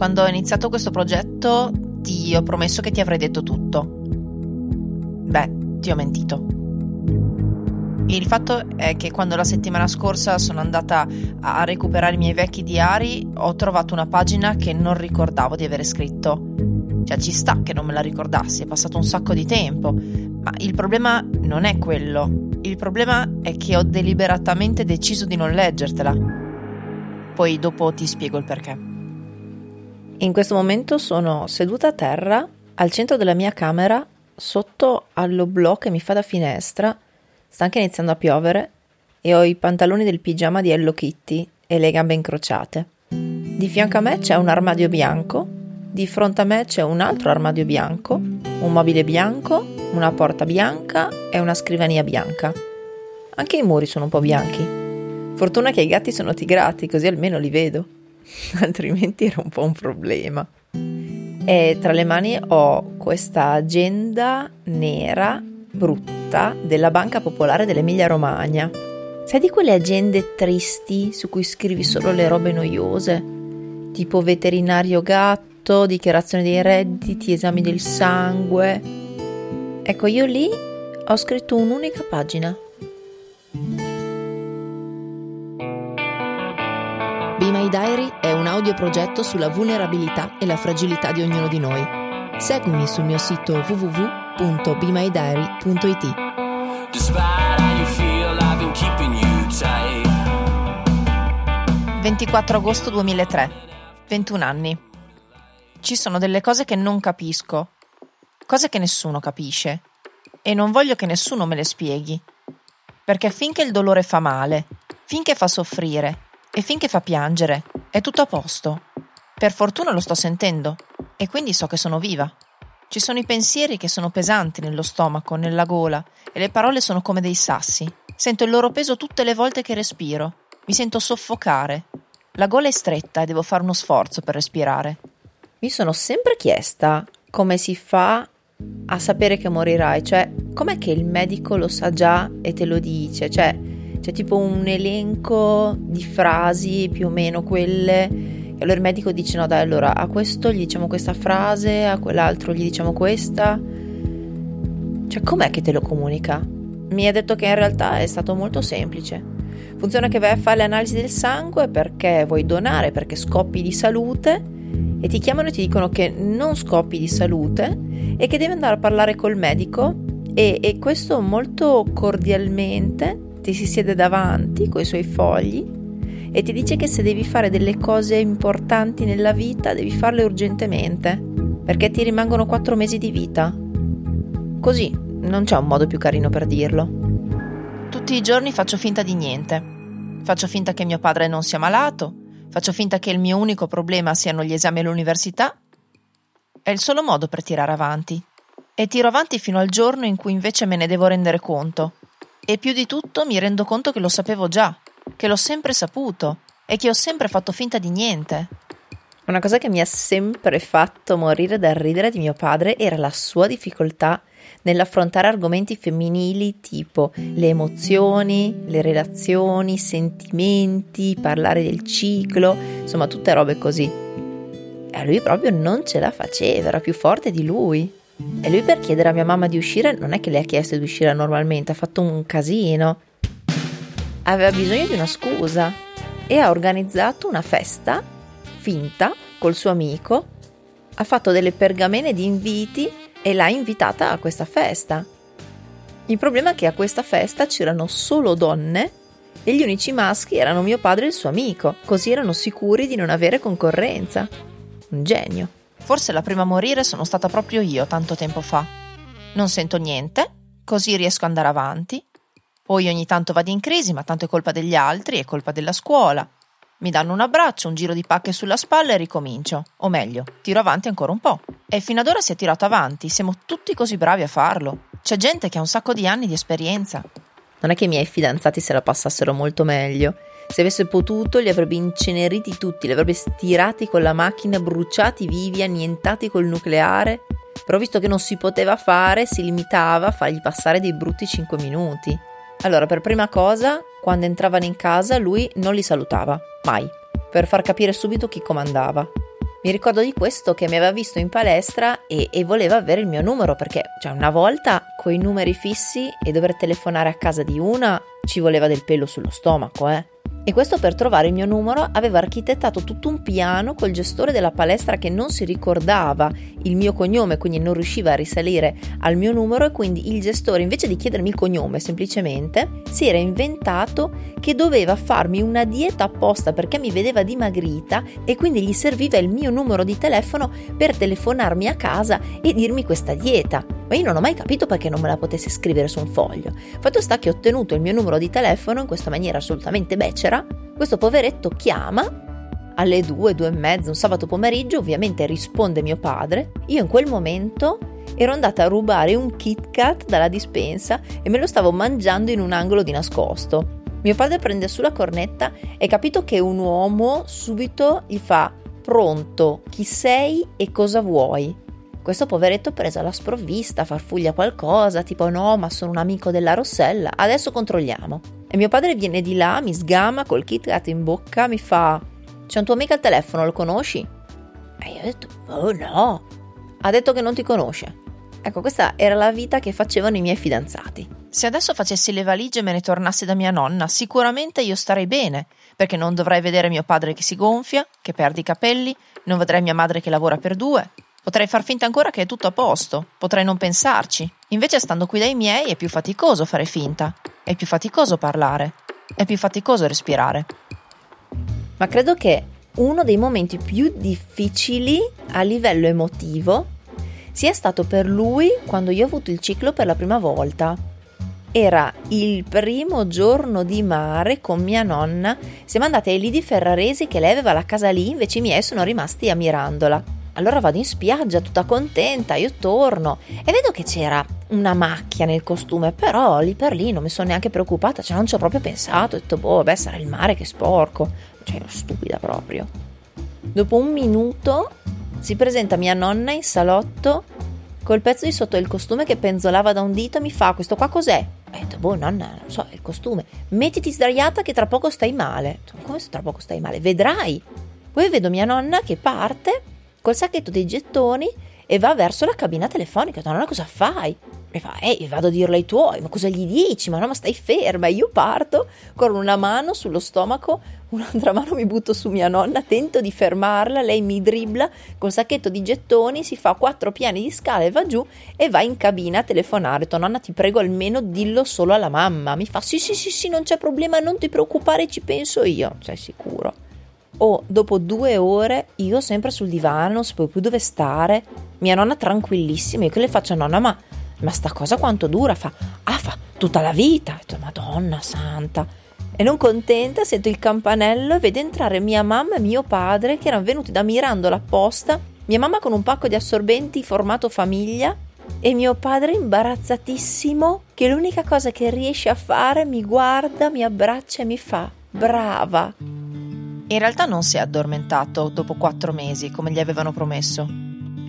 quando ho iniziato questo progetto ti ho promesso che ti avrei detto tutto. Beh, ti ho mentito. Il fatto è che quando la settimana scorsa sono andata a recuperare i miei vecchi diari ho trovato una pagina che non ricordavo di avere scritto. Cioè ci sta che non me la ricordassi, è passato un sacco di tempo, ma il problema non è quello. Il problema è che ho deliberatamente deciso di non leggertela. Poi dopo ti spiego il perché. In questo momento sono seduta a terra al centro della mia camera, sotto all'oblò che mi fa da finestra. Sta anche iniziando a piovere e ho i pantaloni del pigiama di Hello Kitty e le gambe incrociate. Di fianco a me c'è un armadio bianco, di fronte a me c'è un altro armadio bianco, un mobile bianco, una porta bianca e una scrivania bianca. Anche i muri sono un po' bianchi. Fortuna che i gatti sono tigrati, così almeno li vedo. Altrimenti era un po' un problema. E tra le mani ho questa agenda nera brutta della Banca Popolare dell'Emilia Romagna. Sai di quelle agende tristi su cui scrivi solo le robe noiose? Tipo veterinario gatto, dichiarazione dei redditi, esami del sangue. Ecco, io lì ho scritto un'unica pagina. Be My Diary è un audioprogetto sulla vulnerabilità e la fragilità di ognuno di noi. Seguimi sul mio sito www.bemydiary.it. 24 agosto 2003, 21 anni. Ci sono delle cose che non capisco, cose che nessuno capisce, e non voglio che nessuno me le spieghi. Perché finché il dolore fa male, finché fa soffrire, e finché fa piangere, è tutto a posto. Per fortuna lo sto sentendo e quindi so che sono viva. Ci sono i pensieri che sono pesanti nello stomaco, nella gola, e le parole sono come dei sassi. Sento il loro peso tutte le volte che respiro. Mi sento soffocare. La gola è stretta e devo fare uno sforzo per respirare. Mi sono sempre chiesta come si fa a sapere che morirai, cioè com'è che il medico lo sa già e te lo dice, cioè c'è tipo un elenco di frasi più o meno quelle e allora il medico dice no dai allora a questo gli diciamo questa frase a quell'altro gli diciamo questa cioè com'è che te lo comunica? mi ha detto che in realtà è stato molto semplice funziona che vai a fare le analisi del sangue perché vuoi donare perché scoppi di salute e ti chiamano e ti dicono che non scoppi di salute e che devi andare a parlare col medico e, e questo molto cordialmente ti si siede davanti coi suoi fogli e ti dice che se devi fare delle cose importanti nella vita devi farle urgentemente perché ti rimangono quattro mesi di vita. Così, non c'è un modo più carino per dirlo. Tutti i giorni faccio finta di niente. Faccio finta che mio padre non sia malato, faccio finta che il mio unico problema siano gli esami all'università. È il solo modo per tirare avanti. E tiro avanti fino al giorno in cui invece me ne devo rendere conto e più di tutto mi rendo conto che lo sapevo già, che l'ho sempre saputo e che ho sempre fatto finta di niente. Una cosa che mi ha sempre fatto morire dal ridere di mio padre era la sua difficoltà nell'affrontare argomenti femminili tipo le emozioni, le relazioni, i sentimenti, parlare del ciclo, insomma tutte robe così. E a lui proprio non ce la faceva, era più forte di lui. E lui per chiedere a mia mamma di uscire non è che le ha chiesto di uscire normalmente, ha fatto un casino. Aveva bisogno di una scusa e ha organizzato una festa finta col suo amico. Ha fatto delle pergamene di inviti e l'ha invitata a questa festa. Il problema è che a questa festa c'erano solo donne e gli unici maschi erano mio padre e il suo amico, così erano sicuri di non avere concorrenza. Un genio. Forse la prima a morire sono stata proprio io tanto tempo fa. Non sento niente, così riesco ad andare avanti. Poi ogni tanto vado in crisi, ma tanto è colpa degli altri, è colpa della scuola. Mi danno un abbraccio, un giro di pacche sulla spalla e ricomincio. O meglio, tiro avanti ancora un po'. E fino ad ora si è tirato avanti, siamo tutti così bravi a farlo. C'è gente che ha un sacco di anni di esperienza. Non è che i miei fidanzati se la passassero molto meglio. Se avesse potuto li avrebbe inceneriti tutti, li avrebbe stirati con la macchina, bruciati vivi, annientati col nucleare. Però visto che non si poteva fare, si limitava a fargli passare dei brutti 5 minuti. Allora, per prima cosa, quando entravano in casa, lui non li salutava, mai, per far capire subito chi comandava. Mi ricordo di questo che mi aveva visto in palestra e, e voleva avere il mio numero perché, cioè, una volta con i numeri fissi e dover telefonare a casa di una ci voleva del pelo sullo stomaco, eh. E questo per trovare il mio numero aveva architettato tutto un piano col gestore della palestra che non si ricordava il mio cognome, quindi non riusciva a risalire al mio numero e quindi il gestore invece di chiedermi il cognome semplicemente si era inventato che doveva farmi una dieta apposta perché mi vedeva dimagrita e quindi gli serviva il mio numero di telefono per telefonarmi a casa e dirmi questa dieta. Ma io non ho mai capito perché non me la potesse scrivere su un foglio. Fatto sta che ho ottenuto il mio numero di telefono in questa maniera assolutamente becera. Questo poveretto chiama alle due, due e mezza, un sabato pomeriggio, ovviamente risponde mio padre. Io in quel momento ero andata a rubare un Kit Kat dalla dispensa e me lo stavo mangiando in un angolo di nascosto. Mio padre prende sulla cornetta e capito che un uomo subito gli fa pronto, chi sei e cosa vuoi? Questo poveretto presa alla sprovvista, farfuglia qualcosa, tipo no, ma sono un amico della Rossella, adesso controlliamo. E mio padre viene di là, mi sgama col Kit Kat in bocca, mi fa c'è un tuo amico al telefono, lo conosci? E io ho detto, oh no. Ha detto che non ti conosce. Ecco, questa era la vita che facevano i miei fidanzati. Se adesso facessi le valigie e me ne tornassi da mia nonna, sicuramente io starei bene, perché non dovrei vedere mio padre che si gonfia, che perde i capelli, non vedrei mia madre che lavora per due. Potrei far finta ancora che è tutto a posto, potrei non pensarci. Invece stando qui dai miei è più faticoso fare finta, è più faticoso parlare, è più faticoso respirare ma credo che uno dei momenti più difficili a livello emotivo sia stato per lui quando io ho avuto il ciclo per la prima volta. Era il primo giorno di mare con mia nonna. Siamo andati ai lidi ferraresi che lei aveva la casa lì, invece i miei sono rimasti a Mirandola. Allora vado in spiaggia tutta contenta, io torno e vedo che c'era una macchia nel costume, però lì per lì non mi sono neanche preoccupata, cioè non ci ho proprio pensato, ho detto boh, vabbè sarà il mare che è sporco, cioè ero stupida proprio. Dopo un minuto si presenta mia nonna in salotto col pezzo di sotto del costume che penzolava da un dito e mi fa questo qua cos'è? Ho detto boh nonna, non so, è il costume, mettiti sdraiata che tra poco stai male. Come se tra poco stai male? Vedrai. Poi vedo mia nonna che parte col sacchetto dei gettoni e va verso la cabina telefonica. Nonna, cosa fai? E fa, ehi, vado a dirlo ai tuoi, ma cosa gli dici? Ma no, ma stai ferma. Io parto con una mano sullo stomaco, un'altra mano mi butto su mia nonna, tento di fermarla, lei mi dribbla col sacchetto di gettoni, si fa quattro piani di scale va giù e va in cabina a telefonare. Ho nonna, ti prego, almeno dillo solo alla mamma. Mi fa, sì, sì, sì, sì, non c'è problema, non ti preoccupare, ci penso io. Sei sicuro? O dopo due ore io sempre sul divano, non sapevo più dove stare, mia nonna tranquillissima, io che le faccio nonna, ma, ma sta cosa quanto dura? Fa, ah, fa tutta la vita. Ho detto, Madonna santa. E non contenta, sento il campanello e vedo entrare mia mamma e mio padre che erano venuti da Mirandola apposta, mia mamma con un pacco di assorbenti formato famiglia e mio padre imbarazzatissimo che l'unica cosa che riesce a fare mi guarda, mi abbraccia e mi fa brava. In realtà non si è addormentato dopo quattro mesi, come gli avevano promesso.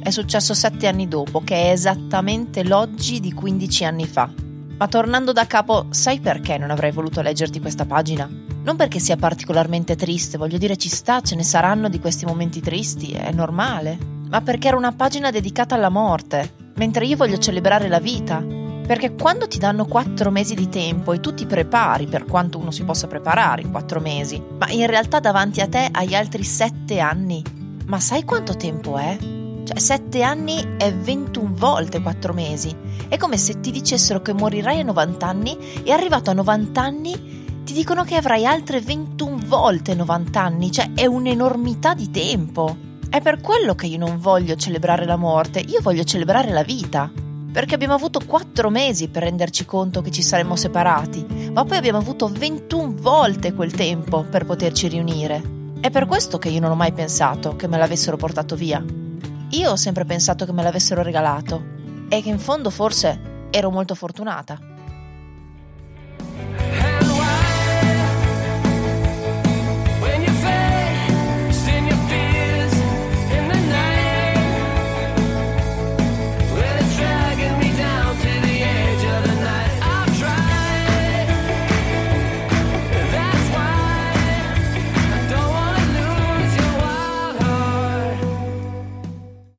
È successo sette anni dopo, che è esattamente l'oggi di 15 anni fa. Ma tornando da capo, sai perché non avrei voluto leggerti questa pagina? Non perché sia particolarmente triste, voglio dire ci sta, ce ne saranno di questi momenti tristi, è normale, ma perché era una pagina dedicata alla morte, mentre io voglio celebrare la vita, perché quando ti danno quattro mesi di tempo e tu ti prepari per quanto uno si possa preparare in quattro mesi, ma in realtà davanti a te hai altri sette anni. Ma sai quanto tempo è? Cioè, sette anni è 21 volte quattro mesi. È come se ti dicessero che morirai a 90 anni e arrivato a 90 anni ti dicono che avrai altre 21 volte 90 anni. Cioè, è un'enormità di tempo. È per quello che io non voglio celebrare la morte, io voglio celebrare la vita perché abbiamo avuto quattro mesi per renderci conto che ci saremmo separati, ma poi abbiamo avuto 21 volte quel tempo per poterci riunire. È per questo che io non ho mai pensato che me l'avessero portato via. Io ho sempre pensato che me l'avessero regalato e che in fondo forse ero molto fortunata.